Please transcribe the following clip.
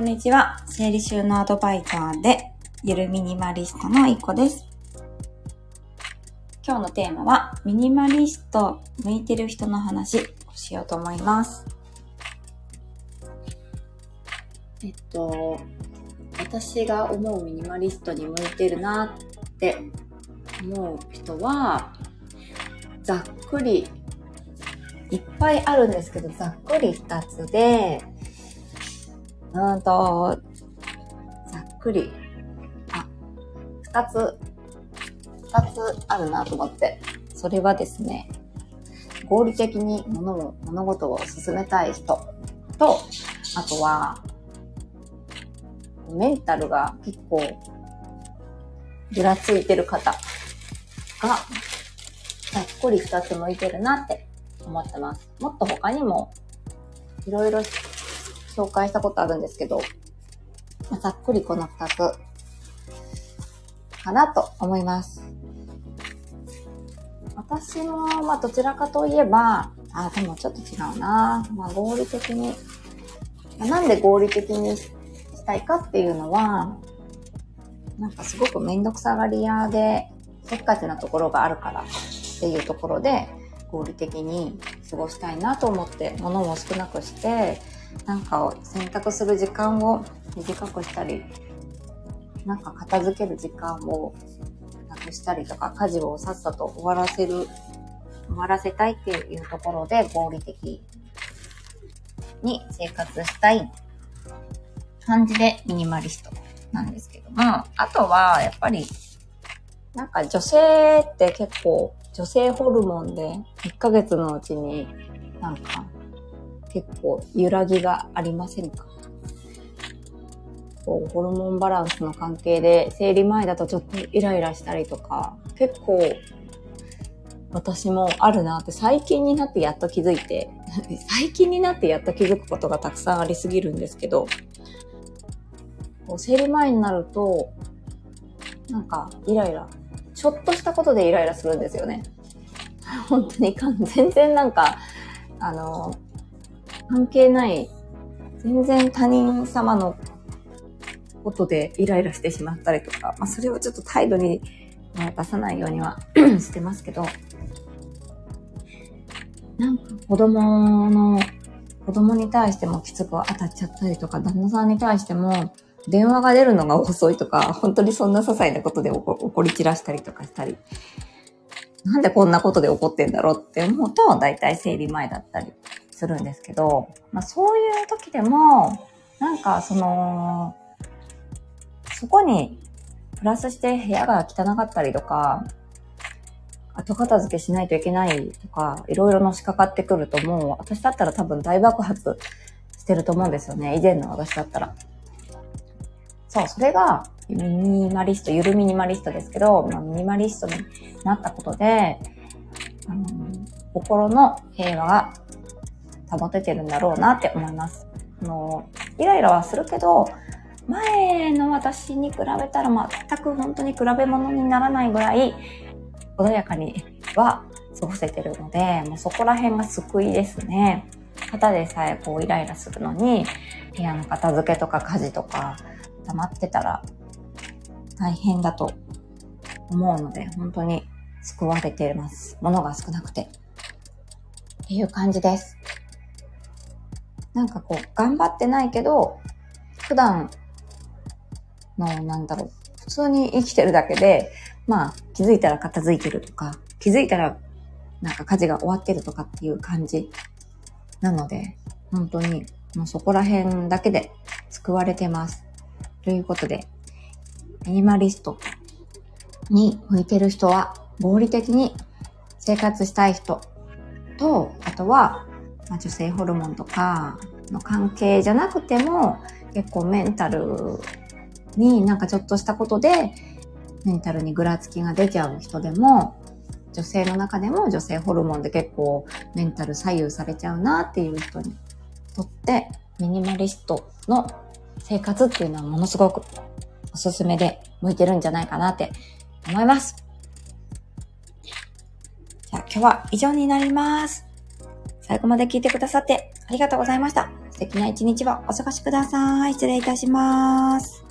こんにちは。整理収納アドバイザーで、ゆるミニマリストのいこです。今日のテーマは、ミニマリスト向いてる人の話をしようと思います。えっと、私が思うミニマリストに向いてるなって思う人は、ざっくり、いっぱいあるんですけど、ざっくり二つで、うんと、ざっくり、あ、二つ、二つあるなと思って。それはですね、合理的に物を、物事を進めたい人と、あとは、メンタルが結構、ぐらついてる方が、ざっくり二つ向いてるなって思ってます。もっと他にも、いろいろ紹介したことあるんですけど、ざっくりこの二つかなと思います。私も、まあどちらかといえば、あ、でもちょっと違うな。まあ合理的に、まあなんで合理的にしたいかっていうのは、なんかすごくめんどくさがり屋で、せっかちなところがあるからっていうところで、合理的に過ごしたいなと思って、物を少なくして、なんかを選択する時間を短くしたり、なんか片付ける時間をなくしたりとか、家事をさっさと終わらせる、終わらせたいっていうところで合理的に生活したい感じでミニマリストなんですけども、あとはやっぱり、なんか女性って結構女性ホルモンで1ヶ月のうちになんか結構揺らぎがありませんか？こうホルモンバランスの関係で生理前だとちょっとイライラしたりとか結構私もあるなって最近になってやっと気づいて 最近になってやっと気づくことがたくさんありすぎるんですけど生理前になるとなんかイライラちょっとしたことでイライラするんですよね。本当に全然なんかあの関係ない、全然他人様のことでイライラしてしまったりとか、まあそれをちょっと態度に出さないようには してますけど、なんか子供の、子供に対してもきつく当たっちゃったりとか、旦那さんに対しても電話が出るのが遅いとか、本当にそんな些細なことで怒怒り散らしたりとかしたり、なんでこんなことで怒ってんだろうって思うと、大体生理前だったり。するんですけど、まあそういう時でも、なんかその、そこにプラスして部屋が汚かったりとか、後片付けしないといけないとか、いろいろのしかかってくるともう、私だったら多分大爆発してると思うんですよね。以前の私だったら。そう、それがミニマリスト、ゆるミニマリストですけど、まあ、ミニマリストになったことで、あの心の平和が保ててるんだろうなって思います。あの、イライラはするけど、前の私に比べたら全く本当に比べ物にならないぐらい穏やかには過ごせてるので、もうそこら辺が救いですね。ただでさえこうイライラするのに、部屋の片付けとか家事とか溜まってたら大変だと思うので、本当に救われています。物が少なくて。っていう感じです。なんかこう、頑張ってないけど、普段の、なんだろう、普通に生きてるだけで、まあ、気づいたら片付いてるとか、気づいたら、なんか家事が終わってるとかっていう感じなので、本当に、もうそこら辺だけで救われてます。ということで、ミニマリストに向いてる人は、合理的に生活したい人と、あとは、まあ、女性ホルモンとかの関係じゃなくても、結構メンタルになんかちょっとしたことで、メンタルにぐらつきが出ちゃう人でも、女性の中でも女性ホルモンで結構メンタル左右されちゃうなっていう人にとって、ミニマリストの生活っていうのはものすごくおすすめで向いてるんじゃないかなって思います。じゃあ今日は以上になります。最後まで聞いてくださってありがとうございました。素敵な一日をお過ごしください。失礼いたします。